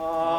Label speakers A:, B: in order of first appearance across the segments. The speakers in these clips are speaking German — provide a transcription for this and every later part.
A: Oh.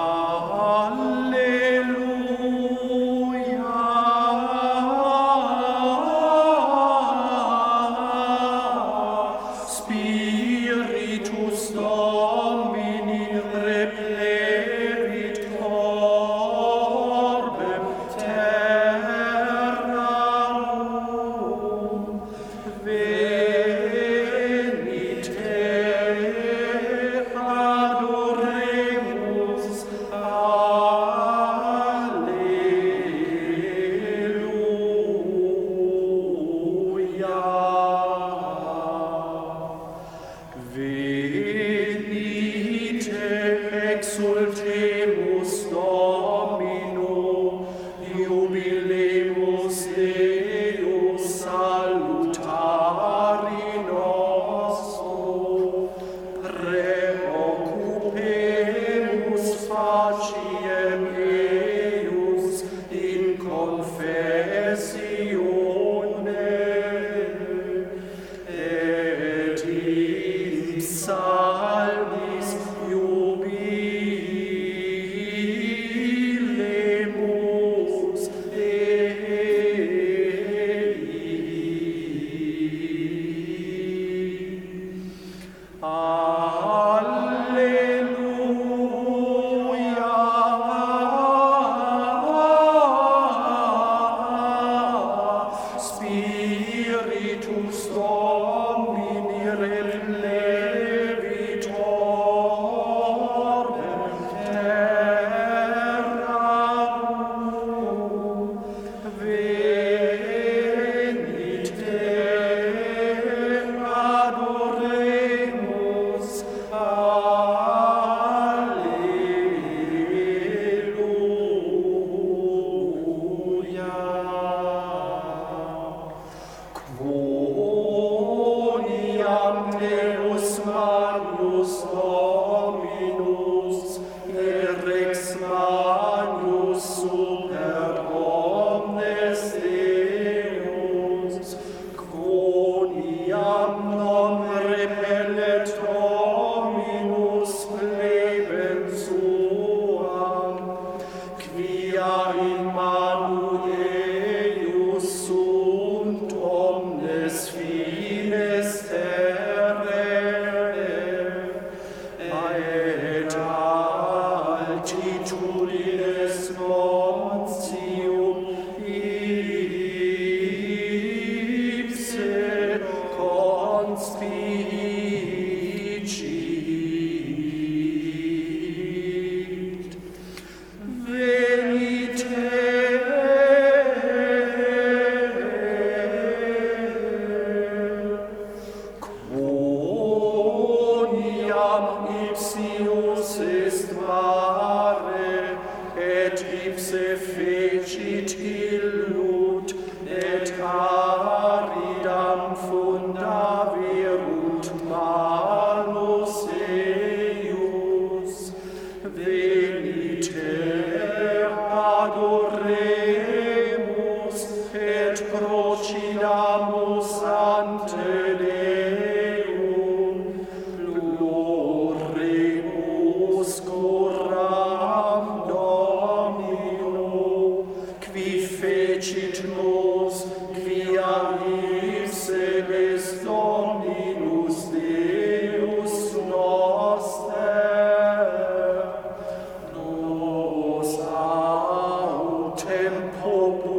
A: tempo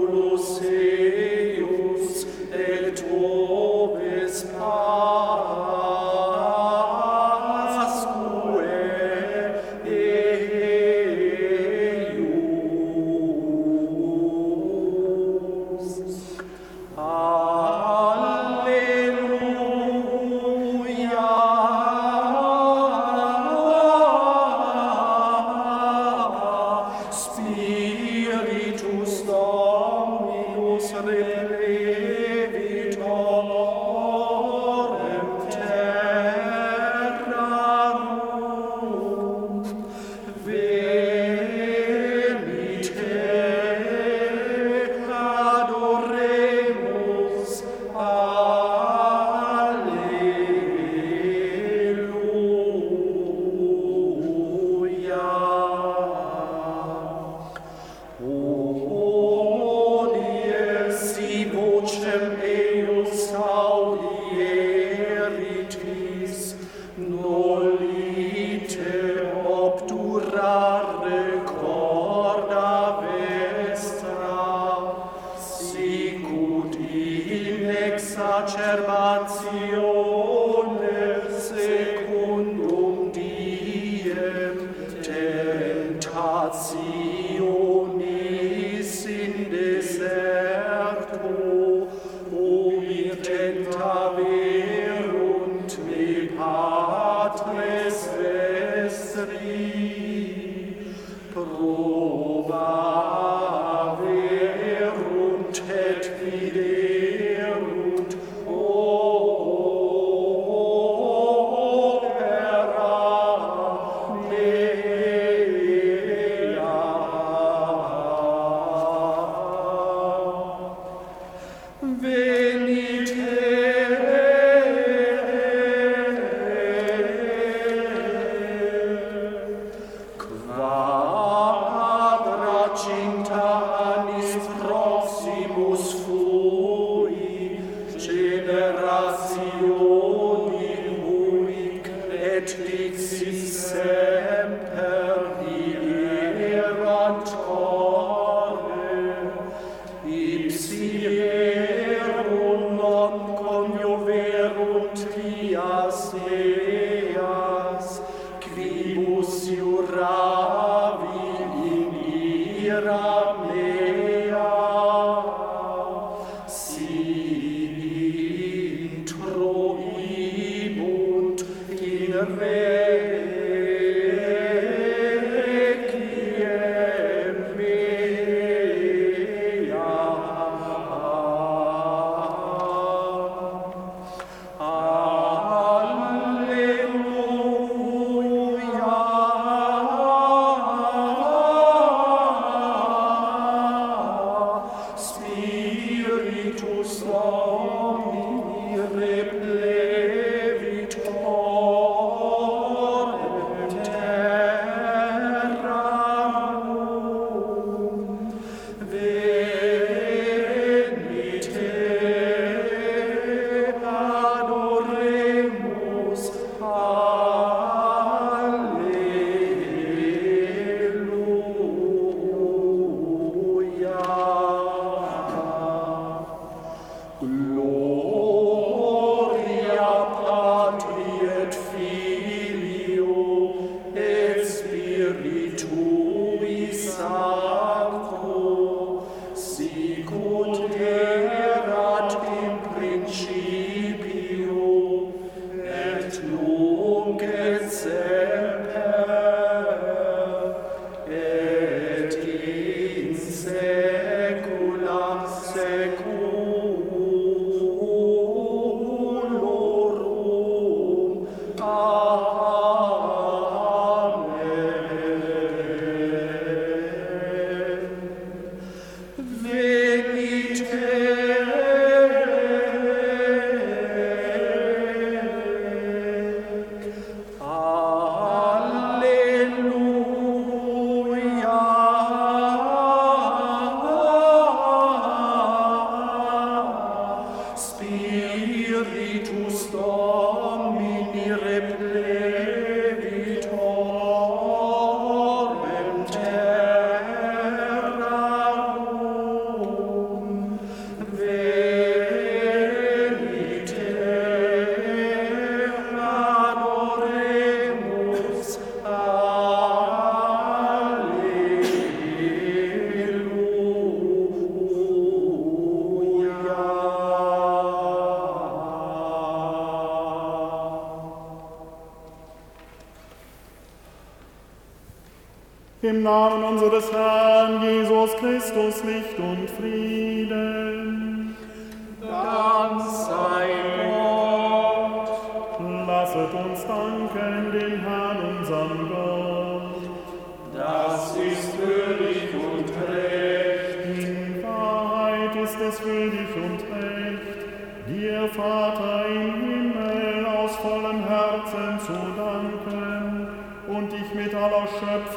B: Im Namen unseres Herrn Jesus Christus Licht und Frieden.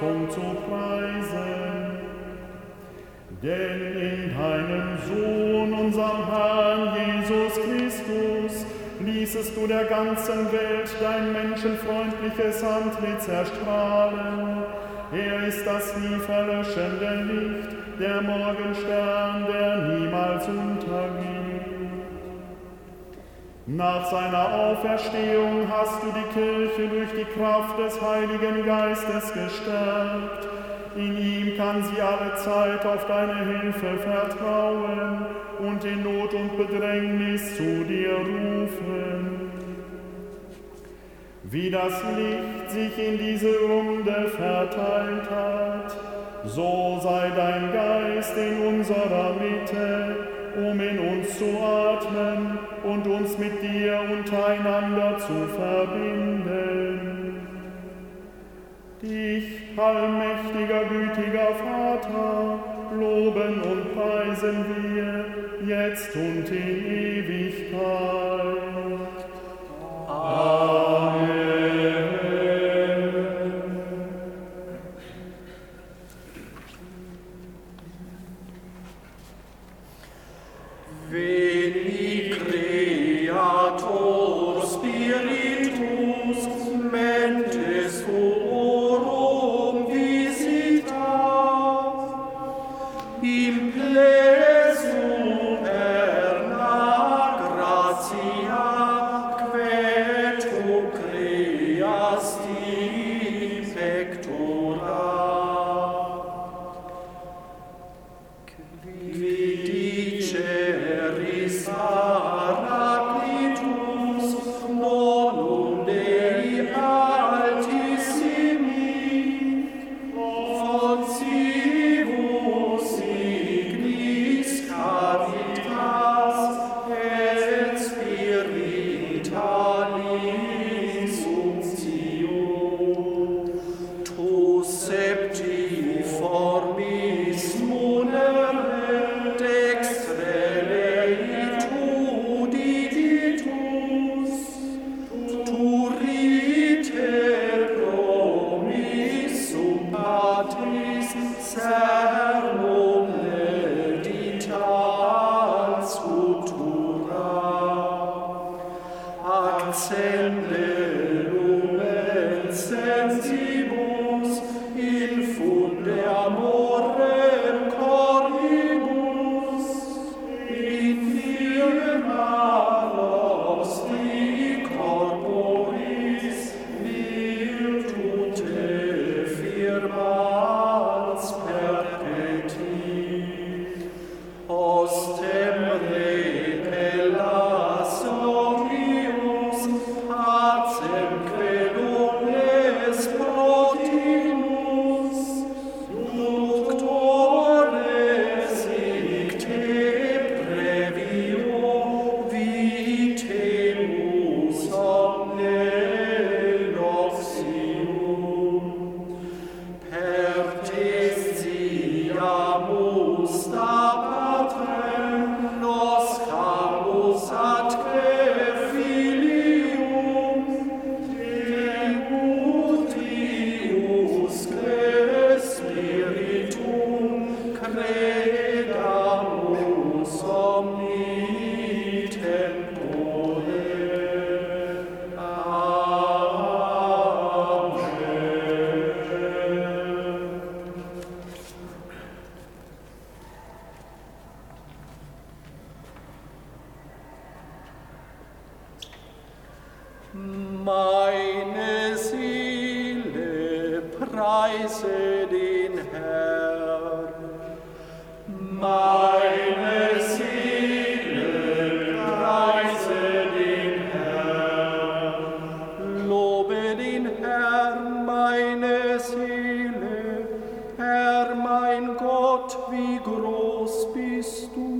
B: Schöpfung zu preisen. Denn in deinem Sohn, unserem Herrn Jesus Christus, ließest du der ganzen Welt dein menschenfreundliches Antlitz erstrahlen. Er ist das nie verlöschende Licht, der Morgenstern, der niemals untergeht.
A: Nach seiner Auferstehung hast du die Kirche durch die Kraft des Heiligen Geistes gestärkt. In ihm kann sie alle Zeit auf deine Hilfe vertrauen und in Not und Bedrängnis zu dir rufen. Wie das Licht sich in diese Runde verteilt hat, so sei dein Geist in unserer Mitte, um in uns zu atmen und uns mit dir untereinander zu verbinden. Dich, allmächtiger, gütiger Vater, loben und preisen wir jetzt und in Ewigkeit. meine Seele, Herr mein Gott, wie groß bist du.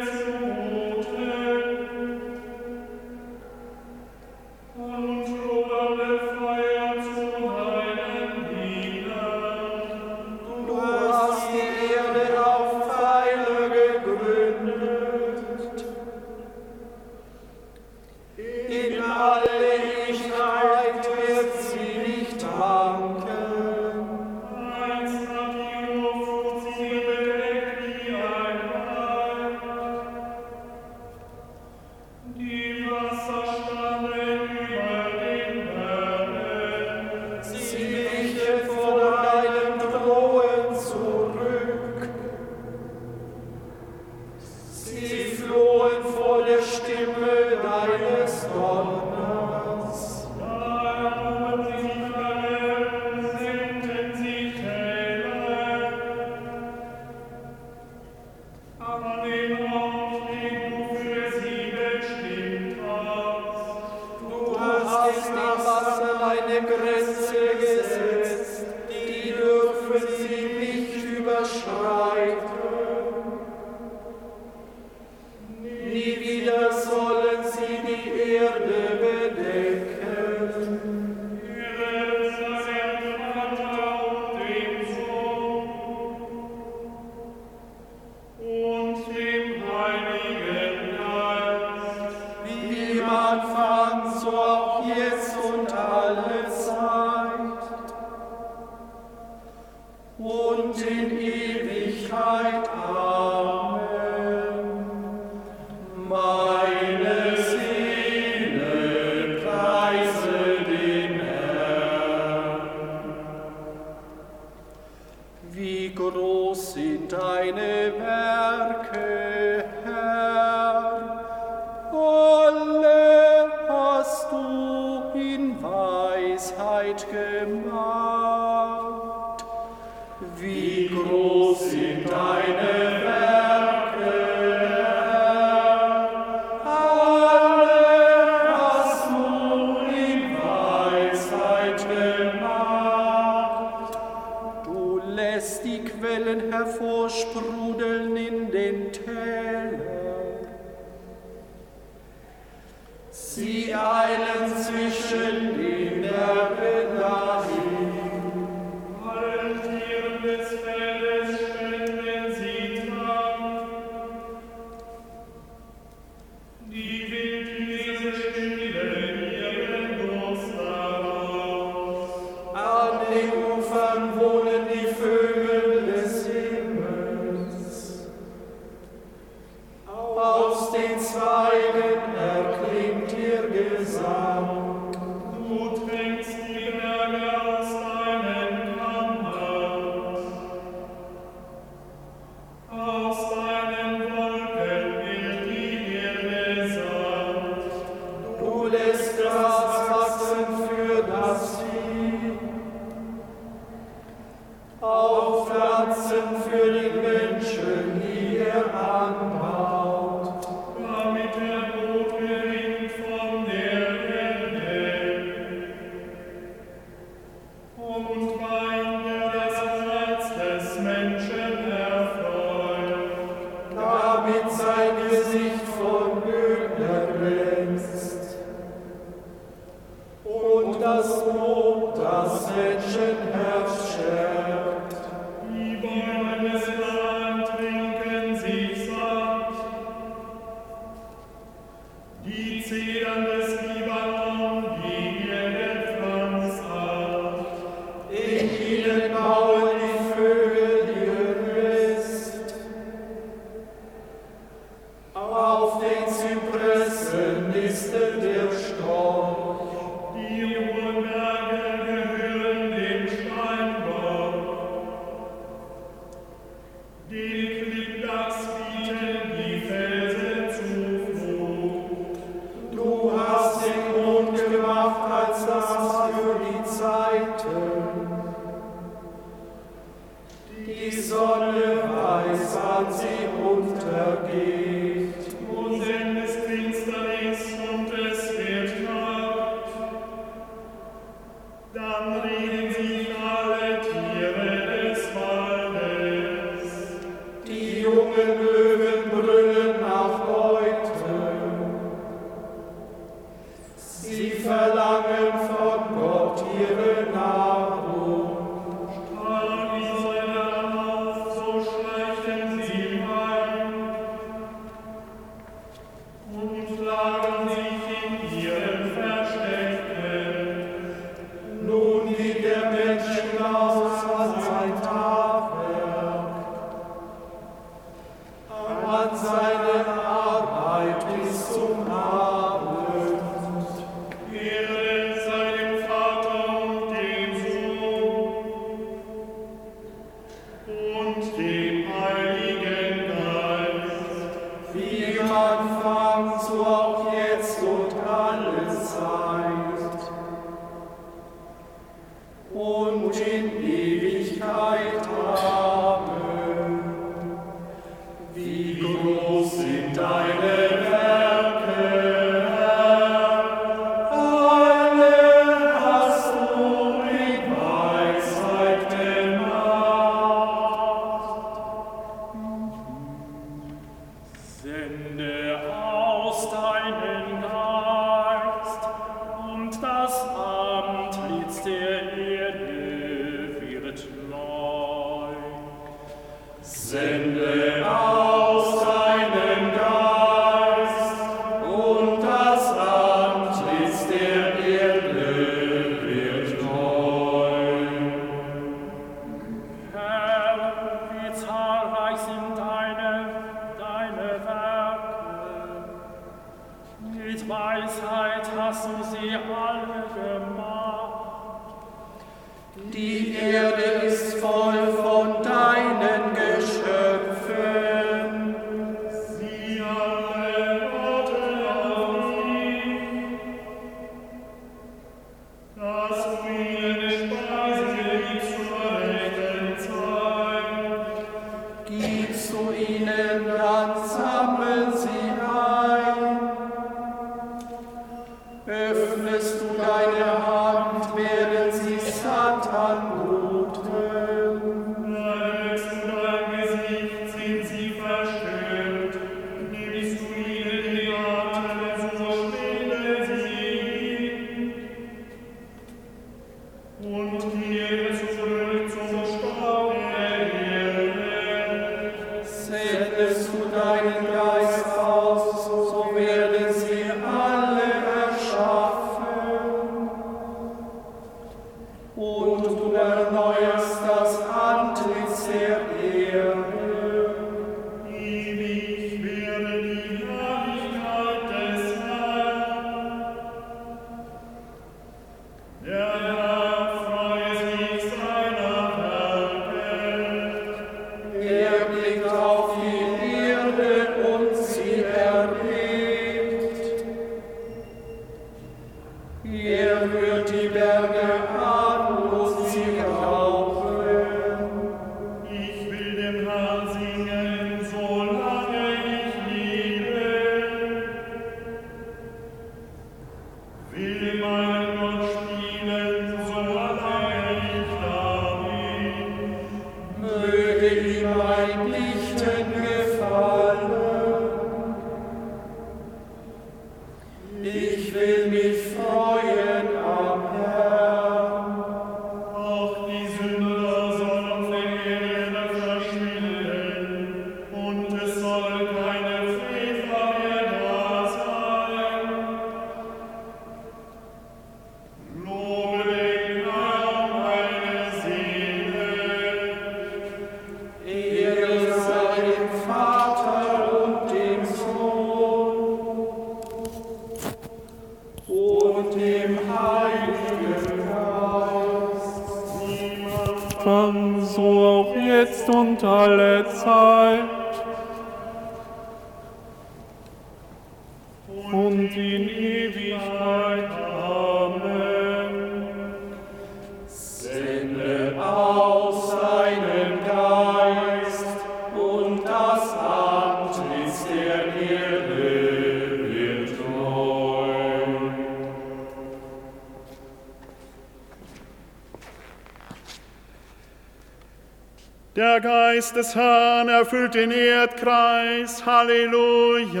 B: Geist des Herrn erfüllt den Erdkreis. Halleluja.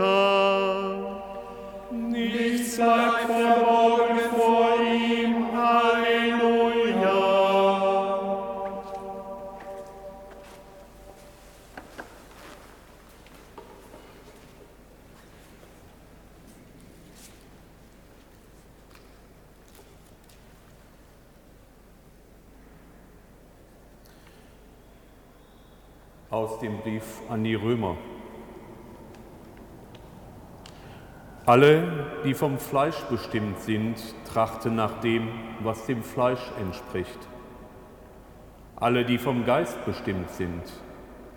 C: Nichts bleibt verborgen
D: Aus dem Brief an die Römer. Alle, die vom Fleisch bestimmt sind, trachten nach dem, was dem Fleisch entspricht. Alle, die vom Geist bestimmt sind,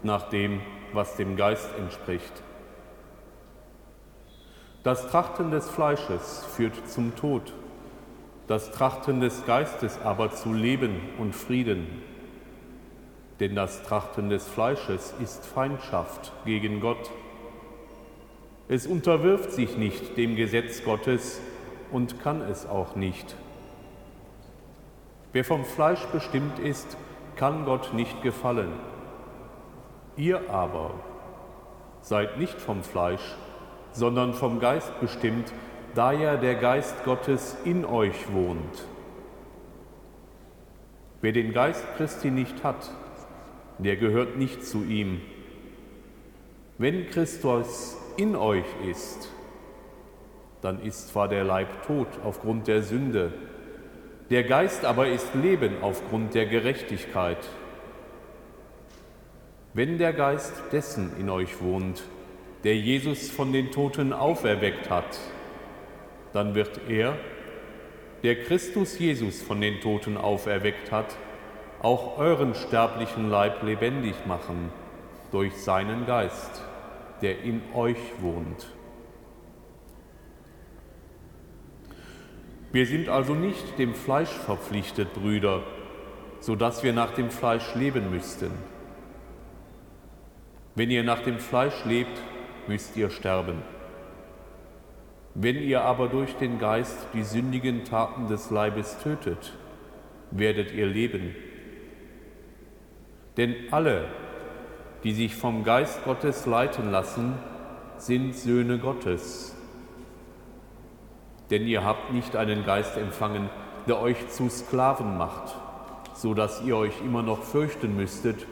D: nach dem, was dem Geist entspricht. Das Trachten des Fleisches führt zum Tod, das Trachten des Geistes aber zu Leben und Frieden. Denn das Trachten des Fleisches ist Feindschaft gegen Gott. Es unterwirft sich nicht dem Gesetz Gottes und kann es auch nicht. Wer vom Fleisch bestimmt ist, kann Gott nicht gefallen. Ihr aber seid nicht vom Fleisch, sondern vom Geist bestimmt, da ja der Geist Gottes in euch wohnt. Wer den Geist Christi nicht hat, der gehört nicht zu ihm. Wenn Christus in euch ist, dann ist zwar der Leib tot aufgrund der Sünde, der Geist aber ist Leben aufgrund der Gerechtigkeit. Wenn der Geist dessen in euch wohnt, der Jesus von den Toten auferweckt hat, dann wird er, der Christus Jesus von den Toten auferweckt hat, auch euren sterblichen Leib lebendig machen durch seinen Geist, der in euch wohnt. Wir sind also nicht dem Fleisch verpflichtet, Brüder, so dass wir nach dem Fleisch leben müssten. Wenn ihr nach dem Fleisch lebt, müsst ihr sterben. Wenn ihr aber durch den Geist die sündigen Taten des Leibes tötet, werdet ihr leben. Denn alle, die sich vom Geist Gottes leiten lassen, sind Söhne Gottes. Denn ihr habt nicht einen Geist empfangen, der euch zu Sklaven macht, so dass ihr euch immer noch fürchten müsstet,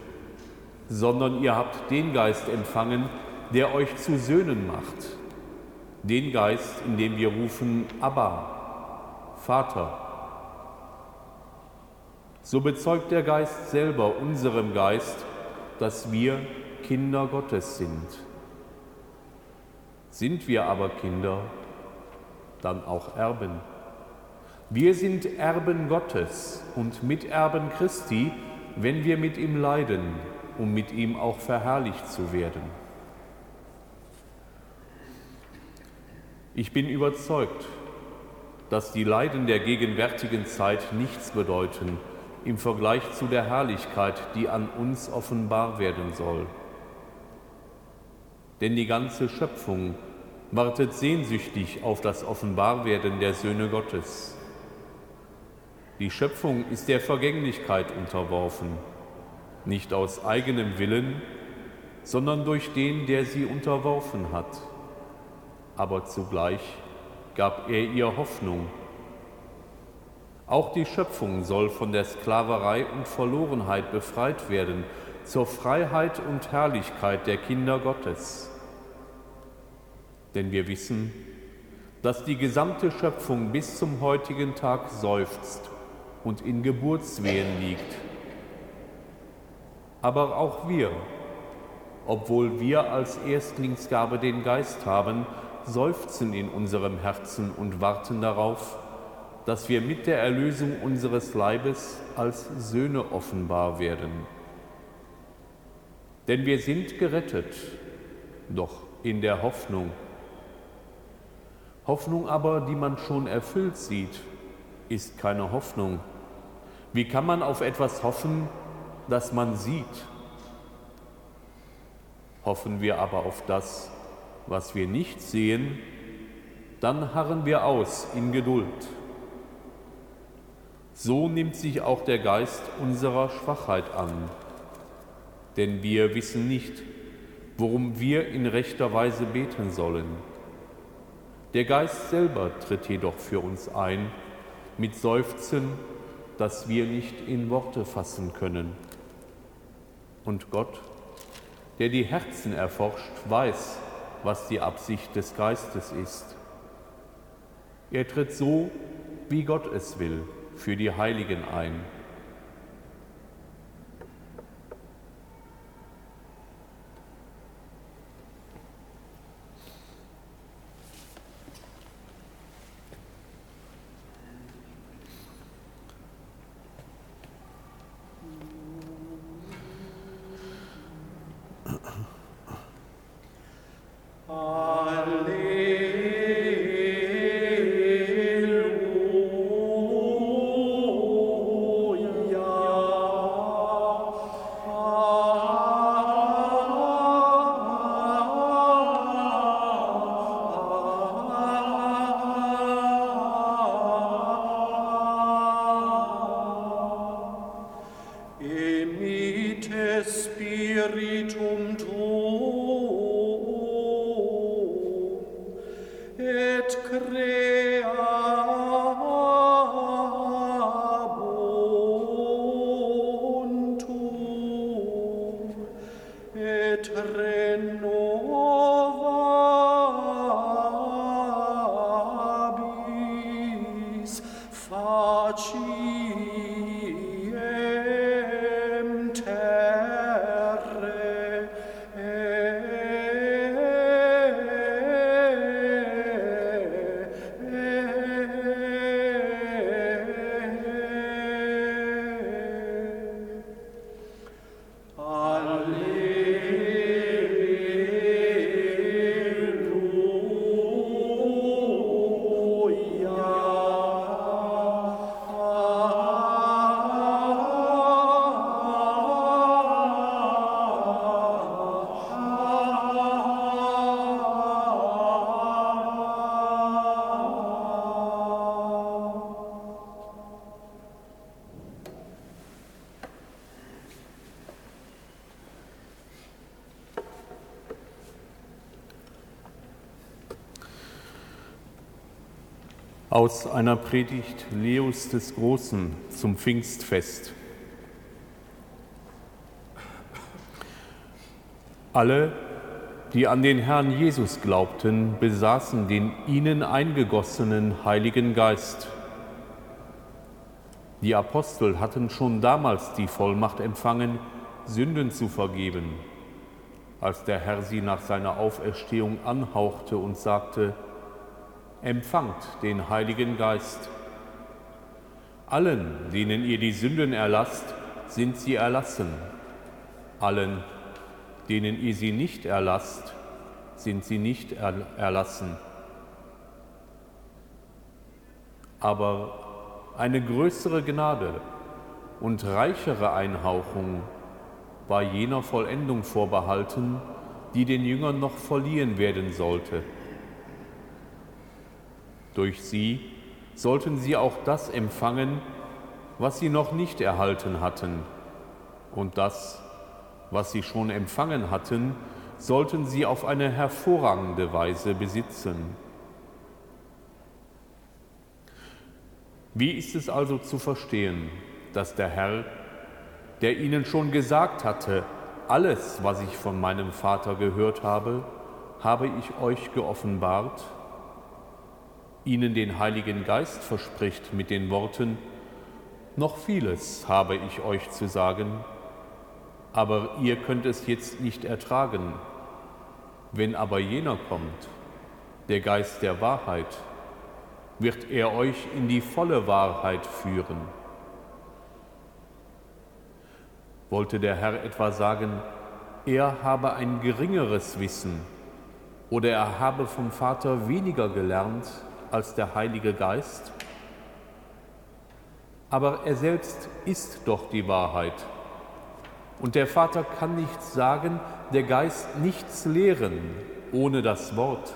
D: sondern ihr habt den Geist empfangen, der euch zu Söhnen macht. Den Geist, in dem wir rufen, Abba, Vater. So bezeugt der Geist selber unserem Geist, dass wir Kinder Gottes sind. Sind wir aber Kinder, dann auch Erben. Wir sind Erben Gottes und Miterben Christi, wenn wir mit ihm leiden, um mit ihm auch verherrlicht zu werden. Ich bin überzeugt, dass die Leiden der gegenwärtigen Zeit nichts bedeuten im Vergleich zu der Herrlichkeit, die an uns offenbar werden soll. Denn die ganze Schöpfung wartet sehnsüchtig auf das Offenbarwerden der Söhne Gottes. Die Schöpfung ist der Vergänglichkeit unterworfen, nicht aus eigenem Willen, sondern durch den, der sie unterworfen hat. Aber zugleich gab er ihr Hoffnung. Auch die Schöpfung soll von der Sklaverei und Verlorenheit befreit werden zur Freiheit und Herrlichkeit der Kinder Gottes. Denn wir wissen, dass die gesamte Schöpfung bis zum heutigen Tag seufzt und in Geburtswehen liegt. Aber auch wir, obwohl wir als Erstlingsgabe den Geist haben, seufzen in unserem Herzen und warten darauf, dass wir mit der Erlösung unseres Leibes als Söhne offenbar werden. Denn wir sind gerettet, doch in der Hoffnung, Hoffnung aber, die man schon erfüllt sieht, ist keine Hoffnung. Wie kann man auf etwas hoffen, das man sieht? Hoffen wir aber auf das, was wir nicht sehen, dann harren wir aus in Geduld. So nimmt sich auch der Geist unserer Schwachheit an, denn wir wissen nicht, worum wir in rechter Weise beten sollen. Der Geist selber tritt jedoch für uns ein mit Seufzen, das wir nicht in Worte fassen können. Und Gott, der die Herzen erforscht, weiß, was die Absicht des Geistes ist. Er tritt so, wie Gott es will, für die Heiligen ein. Alleluia. Aus einer Predigt Leos des Großen zum Pfingstfest. Alle, die an den Herrn Jesus glaubten, besaßen den ihnen eingegossenen Heiligen Geist. Die Apostel hatten schon damals die Vollmacht empfangen, Sünden zu vergeben, als der Herr sie nach seiner Auferstehung anhauchte und sagte, empfangt den Heiligen Geist. Allen, denen ihr die Sünden erlasst, sind sie erlassen. Allen, denen ihr sie nicht erlasst, sind sie nicht erlassen. Aber eine größere Gnade und reichere Einhauchung war jener Vollendung vorbehalten, die den Jüngern noch verliehen werden sollte. Durch sie sollten sie auch das empfangen, was sie noch nicht erhalten hatten. Und das, was sie schon empfangen hatten, sollten sie auf eine hervorragende Weise besitzen. Wie ist es also zu verstehen, dass der Herr, der ihnen schon gesagt hatte, alles, was ich von meinem Vater gehört habe, habe ich euch geoffenbart, ihnen den Heiligen Geist verspricht mit den Worten, noch vieles habe ich euch zu sagen, aber ihr könnt es jetzt nicht ertragen. Wenn aber jener kommt, der Geist der Wahrheit, wird er euch in die volle Wahrheit führen. Wollte der Herr etwa sagen, er habe ein geringeres Wissen oder er habe vom Vater weniger gelernt als der Heilige Geist? Aber er selbst ist doch die Wahrheit. Und der Vater kann nichts sagen, der Geist nichts lehren ohne das Wort.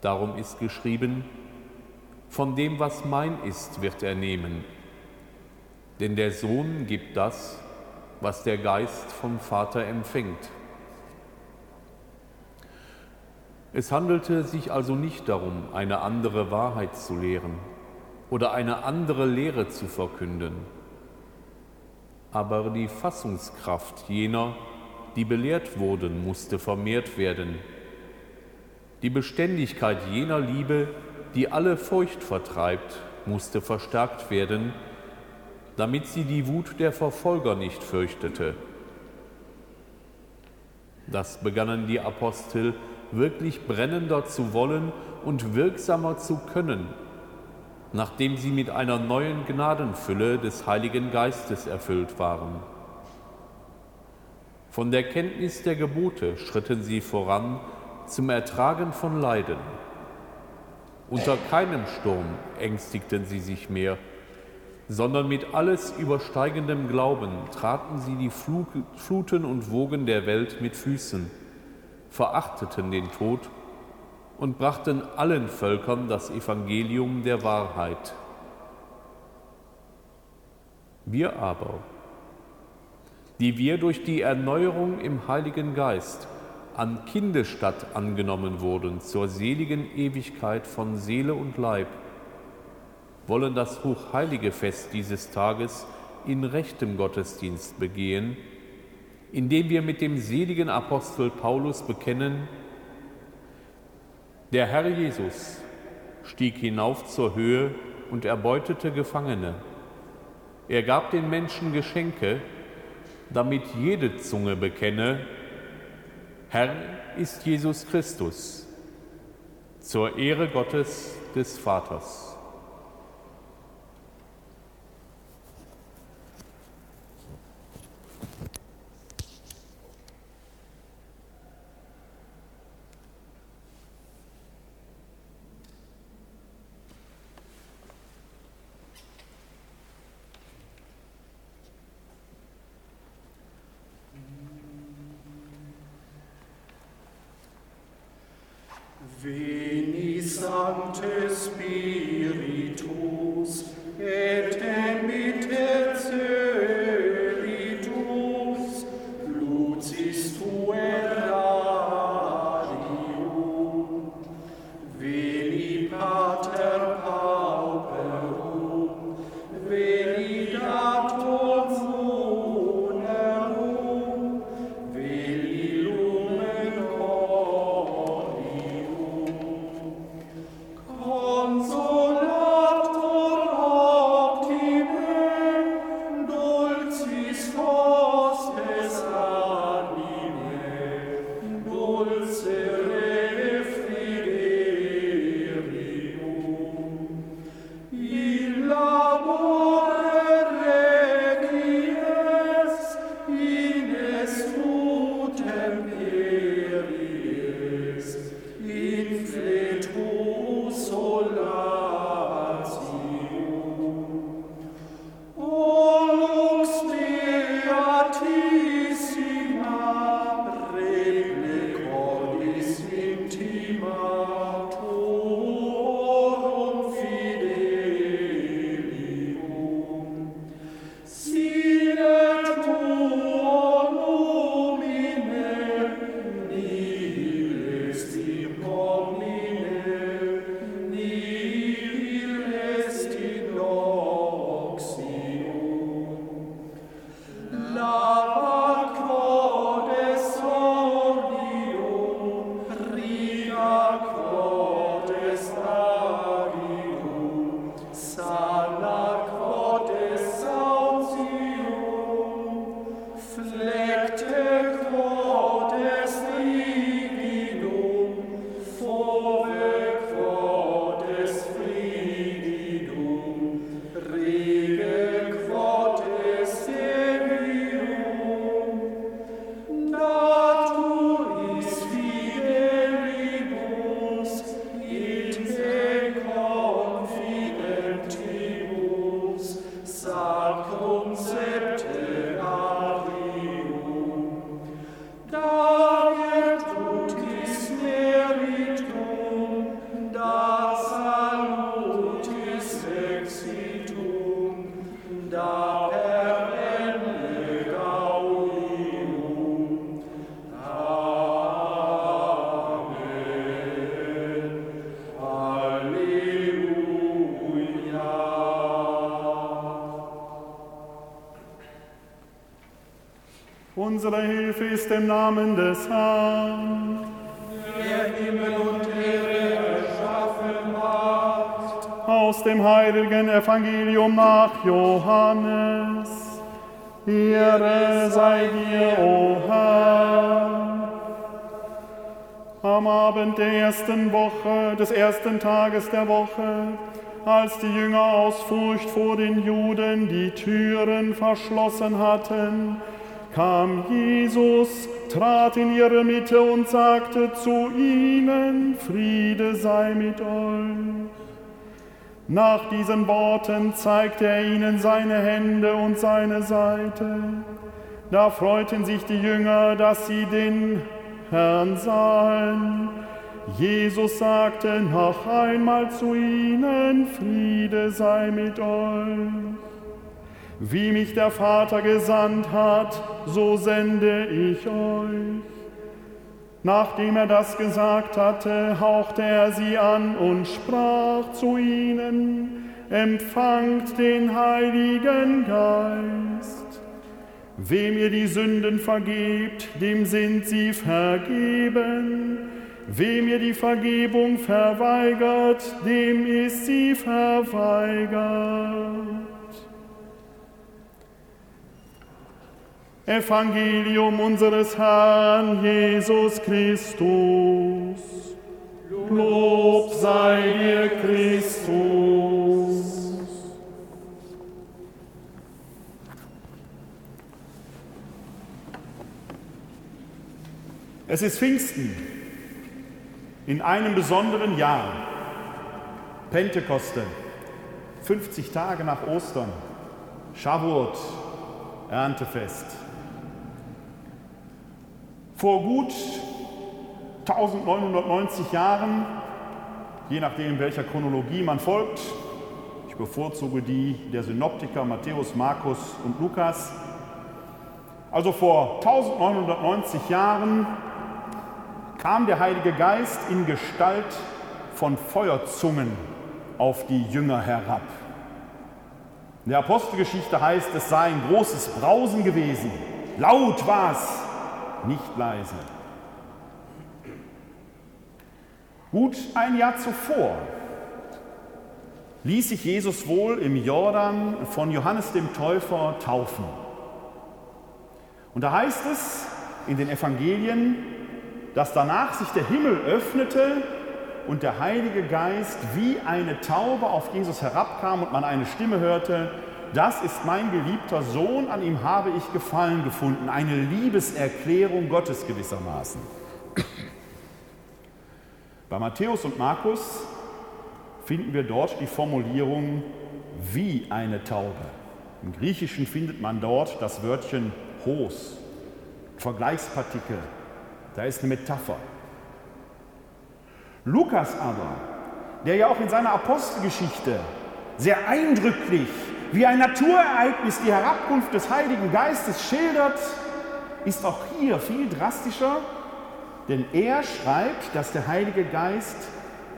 D: Darum ist geschrieben, von dem, was mein ist, wird er nehmen. Denn der Sohn gibt das, was der Geist vom Vater empfängt. Es handelte sich also nicht darum, eine andere Wahrheit zu lehren oder eine andere Lehre zu verkünden, aber die Fassungskraft jener, die belehrt wurden, musste vermehrt werden. Die Beständigkeit jener Liebe, die alle Furcht vertreibt, musste verstärkt werden, damit sie die Wut der Verfolger nicht fürchtete. Das begannen die Apostel wirklich brennender zu wollen und wirksamer zu können, nachdem sie mit einer neuen Gnadenfülle des Heiligen Geistes erfüllt waren. Von der Kenntnis der Gebote schritten sie voran zum Ertragen von Leiden. Unter keinem Sturm ängstigten sie sich mehr, sondern mit alles übersteigendem Glauben traten sie die Fluten und Wogen der Welt mit Füßen verachteten den Tod und brachten allen Völkern das Evangelium der Wahrheit. Wir aber, die wir durch die Erneuerung im Heiligen Geist an Kindesstatt angenommen wurden zur seligen Ewigkeit von Seele und Leib, wollen das hochheilige Fest dieses Tages in rechtem Gottesdienst begehen, indem wir mit dem seligen Apostel Paulus bekennen, der Herr Jesus stieg hinauf zur Höhe und erbeutete Gefangene. Er gab den Menschen Geschenke, damit jede Zunge bekenne, Herr ist Jesus Christus, zur Ehre Gottes des Vaters.
A: Veni Sancte Spiritus,
B: Unsere Hilfe ist im Namen des Herrn.
C: der Himmel und Erde erschaffen hat.
B: Aus dem heiligen Evangelium nach Johannes. Ehre sei dir, o Herr. Am Abend der ersten Woche, des ersten Tages der Woche, als die Jünger aus Furcht vor den Juden die Türen verschlossen hatten, kam Jesus, trat in ihre Mitte und sagte zu ihnen, Friede sei mit euch. Nach diesen Worten zeigte er ihnen seine Hände und seine Seite. Da freuten sich die Jünger, dass sie den Herrn sahen. Jesus sagte noch einmal zu ihnen, Friede sei mit euch. Wie mich der Vater gesandt hat, so sende ich euch. Nachdem er das gesagt hatte, hauchte er sie an und sprach zu ihnen, empfangt den Heiligen Geist. Wem ihr die Sünden vergebt, dem sind sie vergeben. Wem ihr die Vergebung verweigert, dem ist sie verweigert. Evangelium unseres Herrn Jesus Christus. Lob sei dir, Christus. Es ist Pfingsten in einem besonderen Jahr. Pentekoste, 50 Tage nach Ostern, Shavuot, Erntefest. Vor gut 1990 Jahren, je nachdem welcher Chronologie man folgt, ich bevorzuge die der Synoptiker Matthäus, Markus und Lukas, also vor 1990 Jahren kam der Heilige Geist in Gestalt von Feuerzungen auf die Jünger herab. In der Apostelgeschichte heißt, es sei ein großes Brausen gewesen. Laut war es, nicht leise. Gut ein Jahr zuvor ließ sich Jesus wohl im Jordan von Johannes dem Täufer taufen. Und da heißt es in den Evangelien, dass danach sich der Himmel öffnete und der Heilige Geist wie eine Taube auf Jesus herabkam und man eine Stimme hörte, das ist mein geliebter Sohn, an ihm habe ich Gefallen gefunden. Eine Liebeserklärung Gottes gewissermaßen. Bei Matthäus und Markus finden wir dort die Formulierung wie eine Taube. Im Griechischen findet man dort das Wörtchen hos, Vergleichspartikel, da ist eine Metapher. Lukas aber, der ja auch in seiner Apostelgeschichte sehr eindrücklich wie ein Naturereignis die Herabkunft des Heiligen Geistes schildert, ist auch hier viel drastischer, denn er schreibt, dass der Heilige Geist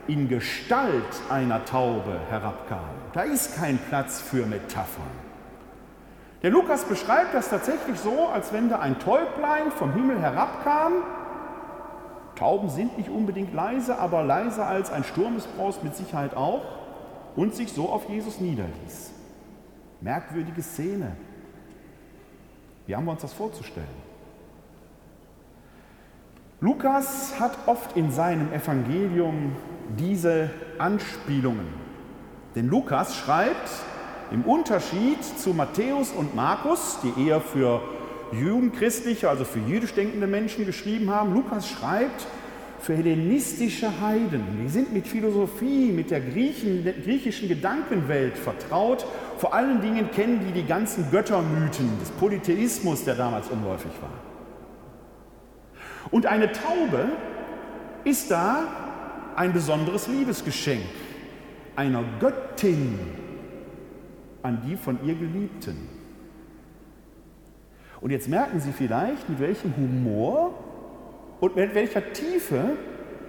B: in Gestalt einer Taube herabkam. Da ist kein Platz für Metaphern. Der Lukas beschreibt das tatsächlich so, als wenn da ein Täublein vom Himmel herabkam Tauben sind nicht unbedingt leise, aber leiser als ein Sturm es brauchst mit Sicherheit auch und sich so auf Jesus niederließ. Merkwürdige Szene. Wie haben wir uns das vorzustellen? Lukas hat oft in seinem Evangelium diese Anspielungen. Denn Lukas schreibt im Unterschied zu Matthäus und Markus, die eher für judenchristliche, also für jüdisch denkende Menschen geschrieben haben. Lukas schreibt für hellenistische Heiden. Die sind mit Philosophie, mit der Griechen, griechischen Gedankenwelt vertraut. Vor allen Dingen kennen die die ganzen Göttermythen des Polytheismus, der damals unläufig war. Und eine Taube ist da ein besonderes Liebesgeschenk einer Göttin an die von ihr Geliebten. Und jetzt merken Sie vielleicht, mit welchem Humor und mit welcher Tiefe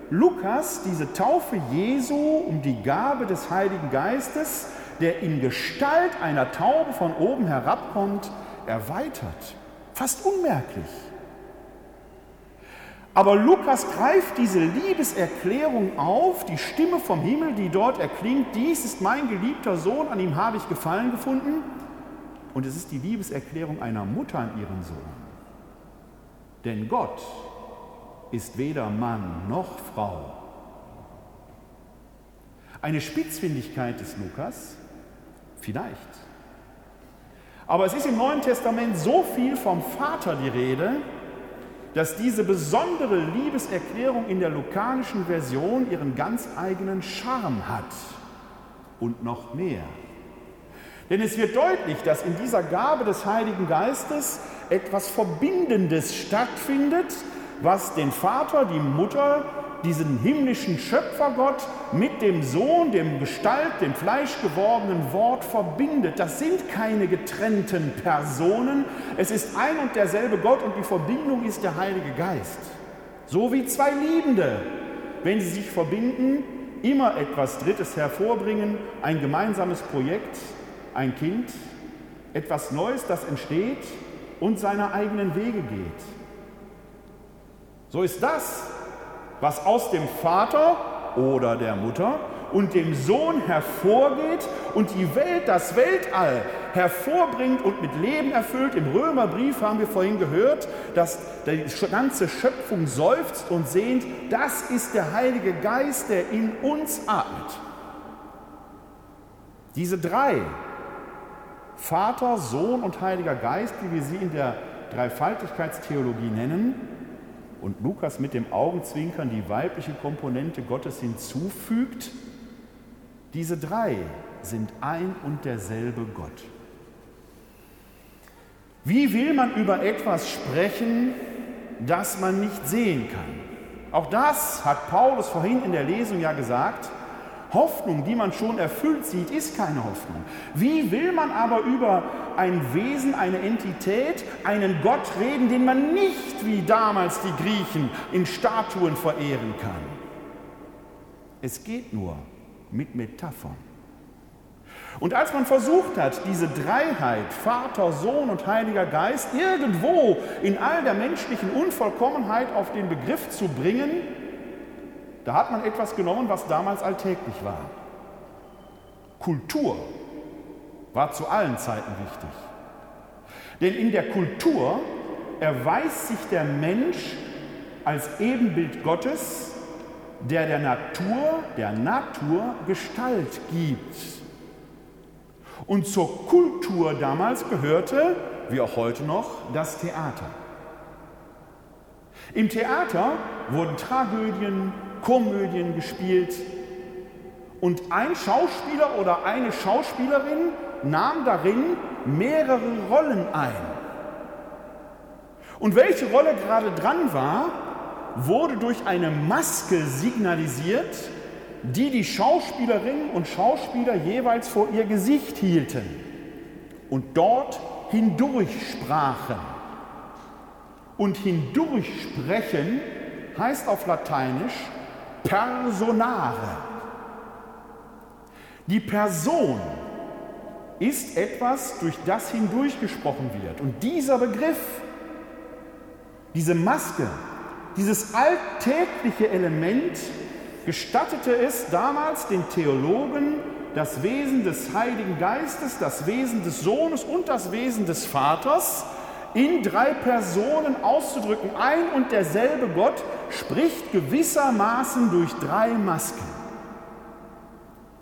B: Lukas diese Taufe Jesu um die Gabe des Heiligen Geistes, der in Gestalt einer Taube von oben herabkommt, erweitert. Fast unmerklich. Aber Lukas greift diese Liebeserklärung auf, die Stimme vom Himmel, die dort erklingt, dies ist mein geliebter Sohn, an ihm habe ich Gefallen gefunden. Und es ist die Liebeserklärung einer Mutter an ihren Sohn. Denn Gott ist weder Mann noch Frau. Eine Spitzfindigkeit des Lukas? Vielleicht. Aber es ist im Neuen Testament so viel vom Vater die Rede, dass diese besondere Liebeserklärung in der lukanischen Version ihren ganz eigenen Charme hat. Und noch mehr. Denn es wird deutlich, dass in dieser Gabe des Heiligen Geistes etwas Verbindendes stattfindet, was den Vater, die Mutter, diesen himmlischen Schöpfergott mit dem Sohn, dem Gestalt, dem fleischgewordenen Wort verbindet. Das sind keine getrennten Personen, es ist ein und derselbe Gott und die Verbindung ist der Heilige Geist. So wie zwei Liebende, wenn sie sich verbinden, immer etwas Drittes hervorbringen, ein gemeinsames Projekt, ein Kind etwas Neues, das entsteht und seine eigenen Wege geht. So ist das, was aus dem Vater oder der Mutter und dem Sohn hervorgeht und die Welt, das Weltall hervorbringt und mit Leben erfüllt. Im Römerbrief haben wir vorhin gehört, dass die ganze Schöpfung seufzt und sehnt. Das ist der Heilige Geist, der in uns atmet. Diese drei, Vater, Sohn und Heiliger Geist, wie wir sie in der Dreifaltigkeitstheologie nennen, und Lukas mit dem Augenzwinkern die weibliche Komponente Gottes hinzufügt, diese drei sind ein und derselbe Gott. Wie will man über etwas sprechen, das man nicht sehen kann? Auch das hat Paulus vorhin in der Lesung ja gesagt. Hoffnung, die man schon erfüllt sieht, ist keine Hoffnung. Wie will man aber über ein Wesen, eine Entität, einen Gott reden, den man nicht wie damals die Griechen in Statuen verehren kann? Es geht nur mit Metaphern. Und als man versucht hat, diese Dreiheit, Vater, Sohn und Heiliger Geist, irgendwo in all der menschlichen Unvollkommenheit auf den Begriff zu bringen, da hat man etwas genommen, was damals alltäglich war. Kultur war zu allen Zeiten wichtig. Denn in der Kultur erweist sich der Mensch als Ebenbild Gottes, der der Natur, der Natur Gestalt gibt. Und zur Kultur damals gehörte, wie auch heute noch, das Theater. Im Theater wurden Tragödien, Komödien gespielt und ein Schauspieler oder eine Schauspielerin nahm darin mehrere Rollen ein. Und welche Rolle gerade dran war, wurde durch eine Maske signalisiert, die die Schauspielerinnen und Schauspieler jeweils vor ihr Gesicht hielten und dort hindurch sprachen. Und hindurchsprechen heißt auf Lateinisch personare. Die Person ist etwas, durch das hindurchgesprochen wird. Und dieser Begriff, diese Maske, dieses alltägliche Element gestattete es damals den Theologen, das Wesen des Heiligen Geistes, das Wesen des Sohnes und das Wesen des Vaters in drei Personen auszudrücken. Ein und derselbe Gott spricht gewissermaßen durch drei Masken.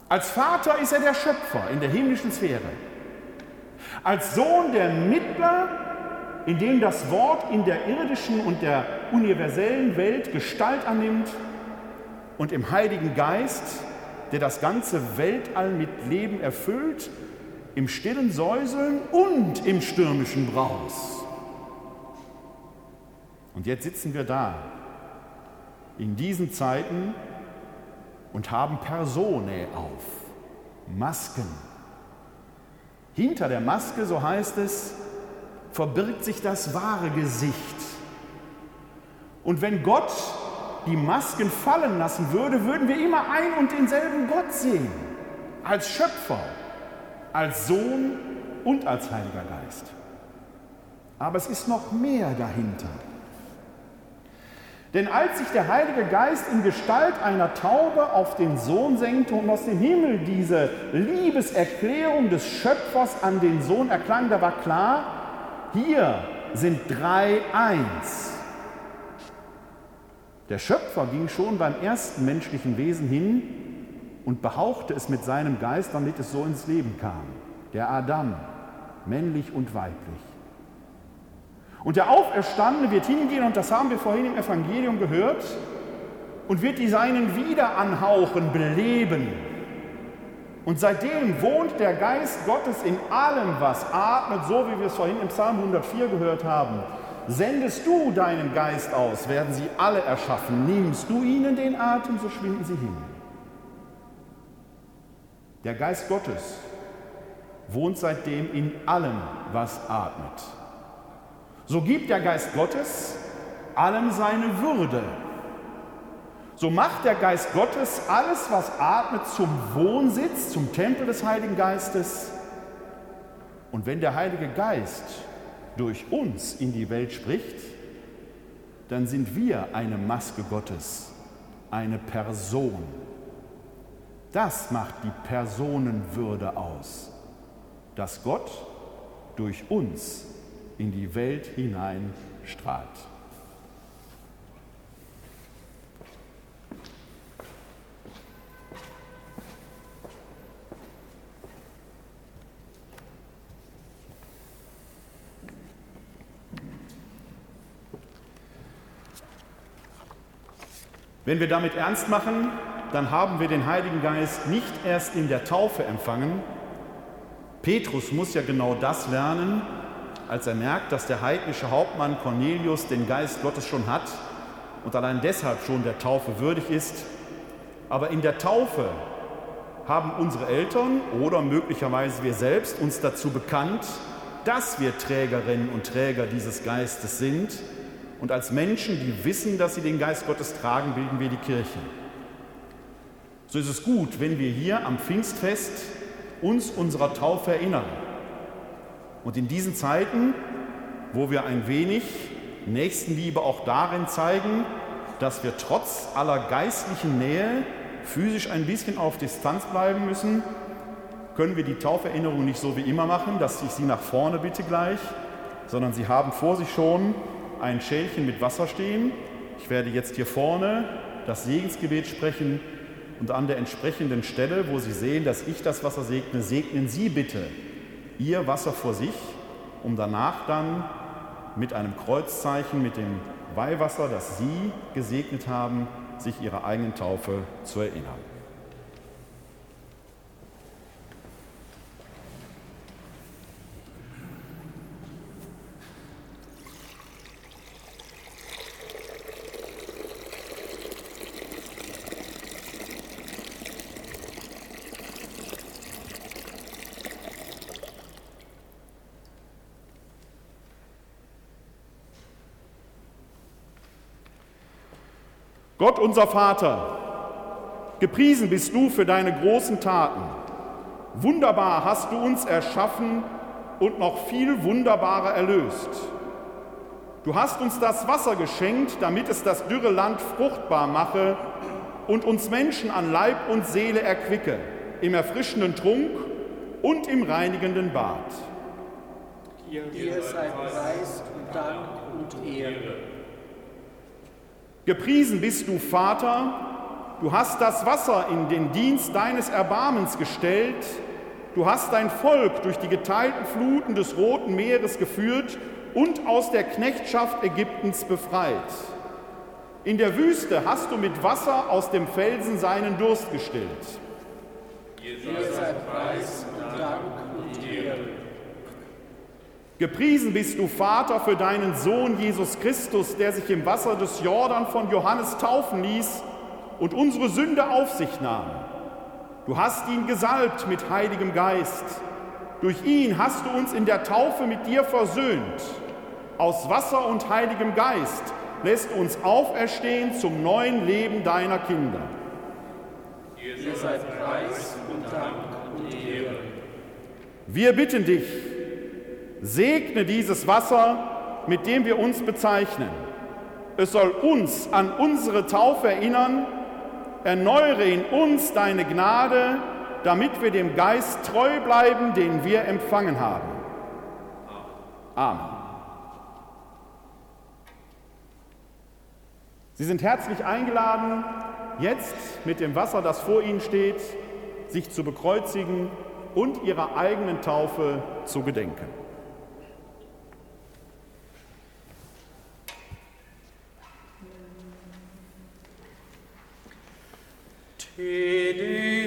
B: Als Vater ist er der Schöpfer in der himmlischen Sphäre. Als Sohn der Mittler, in dem das Wort in der irdischen und der universellen Welt Gestalt annimmt und im Heiligen Geist, der das ganze Weltall mit Leben erfüllt, im stillen Säuseln und im stürmischen Braus. Und jetzt sitzen wir da in diesen Zeiten und haben Personae auf, Masken. Hinter der Maske, so heißt es, verbirgt sich das wahre Gesicht. Und wenn Gott die Masken fallen lassen würde, würden wir immer ein und denselben Gott sehen. Als Schöpfer, als Sohn und als Heiliger Geist. Aber es ist noch mehr dahinter. Denn als sich der Heilige Geist in Gestalt einer Taube auf den Sohn senkte und aus dem Himmel diese Liebeserklärung des Schöpfers an den Sohn erklang, da war klar, hier sind drei eins. Der Schöpfer ging schon beim ersten menschlichen Wesen hin und behauchte es mit seinem Geist, damit es so ins Leben kam. Der Adam, männlich und weiblich. Und der Auferstandene wird hingehen, und das haben wir vorhin im Evangelium gehört, und wird die Seinen wieder anhauchen, beleben. Und seitdem wohnt der Geist Gottes in allem, was atmet, so wie wir es vorhin im Psalm 104 gehört haben. Sendest du deinen Geist aus, werden sie alle erschaffen. Nimmst du ihnen den Atem, so schwinden sie hin. Der Geist Gottes wohnt seitdem in allem, was atmet. So gibt der Geist Gottes allem seine Würde. So macht der Geist Gottes alles, was atmet, zum Wohnsitz, zum Tempel des Heiligen Geistes. Und wenn der Heilige Geist durch uns in die Welt spricht, dann sind wir eine Maske Gottes eine Person. Das macht die Personenwürde aus, dass Gott durch uns in die Welt hinein strahlt. Wenn wir damit ernst machen, dann haben wir den Heiligen Geist nicht erst in der Taufe empfangen. Petrus muss ja genau das lernen, als er merkt, dass der heidnische Hauptmann Cornelius den Geist Gottes schon hat und allein deshalb schon der Taufe würdig ist. Aber in der Taufe haben unsere Eltern oder möglicherweise wir selbst uns dazu bekannt, dass wir Trägerinnen und Träger dieses Geistes sind. Und als Menschen, die wissen, dass sie den Geist Gottes tragen, bilden wir die Kirche. So ist es gut, wenn wir hier am Pfingstfest uns unserer Taufe erinnern. Und in diesen Zeiten, wo wir ein wenig Nächstenliebe auch darin zeigen, dass wir trotz aller geistlichen Nähe physisch ein bisschen auf Distanz bleiben müssen, können wir die Tauferinnerung nicht so wie immer machen, dass ich Sie nach vorne bitte gleich, sondern Sie haben vor sich schon ein Schälchen mit Wasser stehen. Ich werde jetzt hier vorne das Segensgebet sprechen und an der entsprechenden Stelle, wo Sie sehen, dass ich das Wasser segne, segnen Sie bitte Ihr Wasser vor sich, um danach dann mit einem Kreuzzeichen, mit dem Weihwasser, das Sie gesegnet haben, sich Ihrer eigenen Taufe zu erinnern. Gott unser Vater, gepriesen bist du für deine großen Taten. Wunderbar hast du uns erschaffen und noch viel wunderbarer erlöst. Du hast uns das Wasser geschenkt, damit es das dürre Land fruchtbar mache und uns Menschen an Leib und Seele erquicke, im erfrischenden Trunk und im reinigenden Bad.
A: Dir sei Preis und Dank und Ehre
B: Gepriesen bist du, Vater, du hast das Wasser in den Dienst deines Erbarmens gestellt, du hast dein Volk durch die geteilten Fluten des Roten Meeres geführt und aus der Knechtschaft Ägyptens befreit. In der Wüste hast du mit Wasser aus dem Felsen seinen Durst gestillt.
A: Sei Preis und Dank und Ehre.
B: Gepriesen bist du, Vater, für deinen Sohn Jesus Christus, der sich im Wasser des Jordan von Johannes taufen ließ und unsere Sünde auf sich nahm. Du hast ihn gesalbt mit heiligem Geist. Durch ihn hast du uns in der Taufe mit dir versöhnt. Aus Wasser und heiligem Geist lässt uns auferstehen zum neuen Leben deiner Kinder.
A: Ihr seid Preis und Dank und Ehre.
B: Wir bitten dich, Segne dieses Wasser, mit dem wir uns bezeichnen. Es soll uns an unsere Taufe erinnern. Erneuere in uns deine Gnade, damit wir dem Geist treu bleiben, den wir empfangen haben. Amen. Sie sind herzlich eingeladen, jetzt mit dem Wasser, das vor Ihnen steht, sich zu bekreuzigen und Ihrer eigenen Taufe zu gedenken.
A: Ede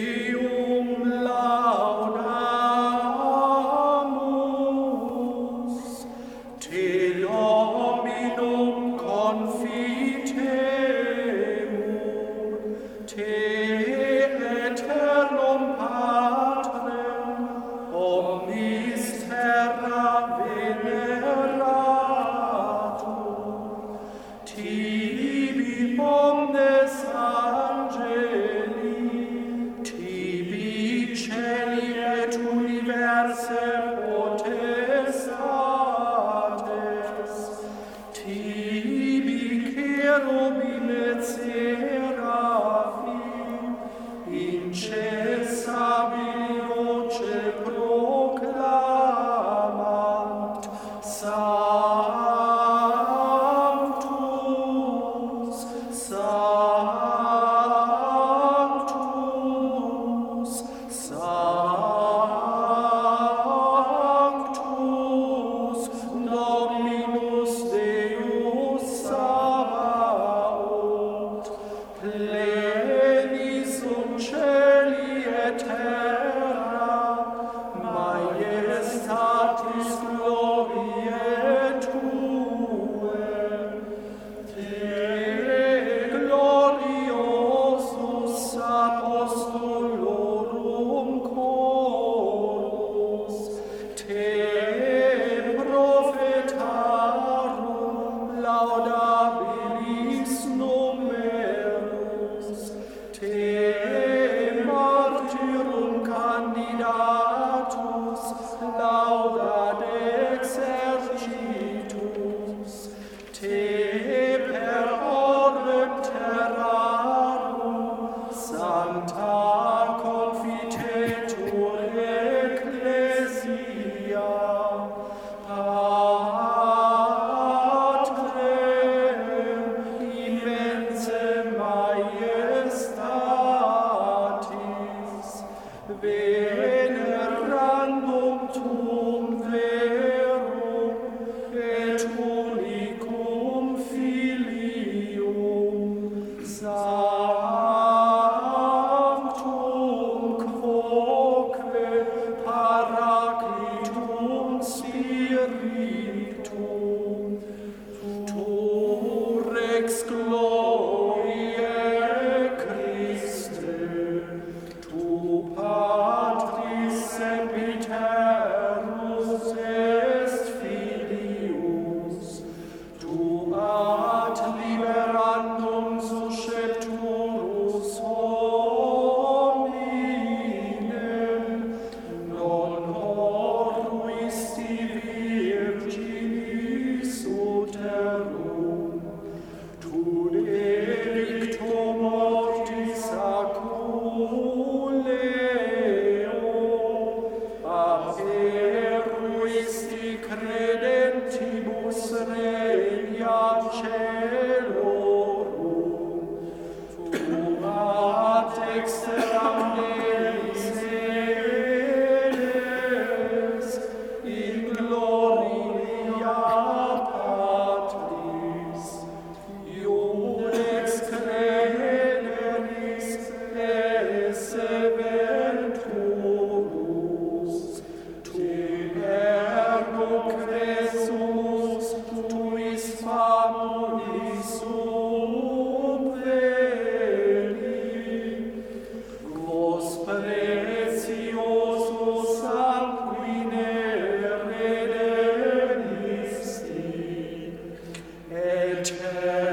A: church.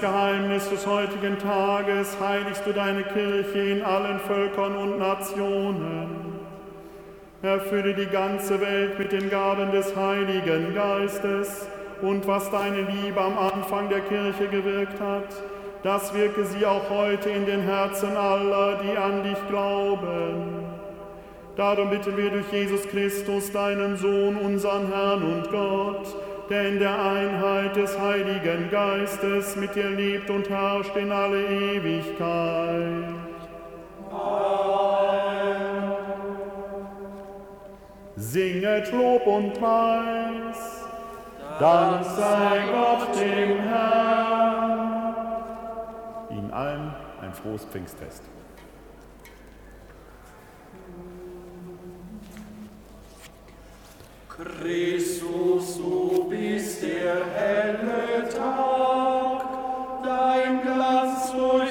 A: Geheimnis des heutigen Tages heiligst du deine Kirche in allen Völkern und Nationen. Erfülle die ganze Welt mit den Gaben des Heiligen Geistes
B: und was deine Liebe am Anfang der Kirche gewirkt hat, das wirke sie auch heute in den Herzen aller, die an dich glauben. Darum bitten wir durch Jesus Christus, deinen Sohn, unseren Herrn und Gott, der in der Einheit des Heiligen Geistes mit dir lebt und herrscht in alle Ewigkeit. Amen. Singet Lob und Preis, Dank sei Gott dem Herrn.
E: Ihnen allen ein frohes Pfingstfest.
A: Christus, du bist der helle Tag, dein Glanz durchbricht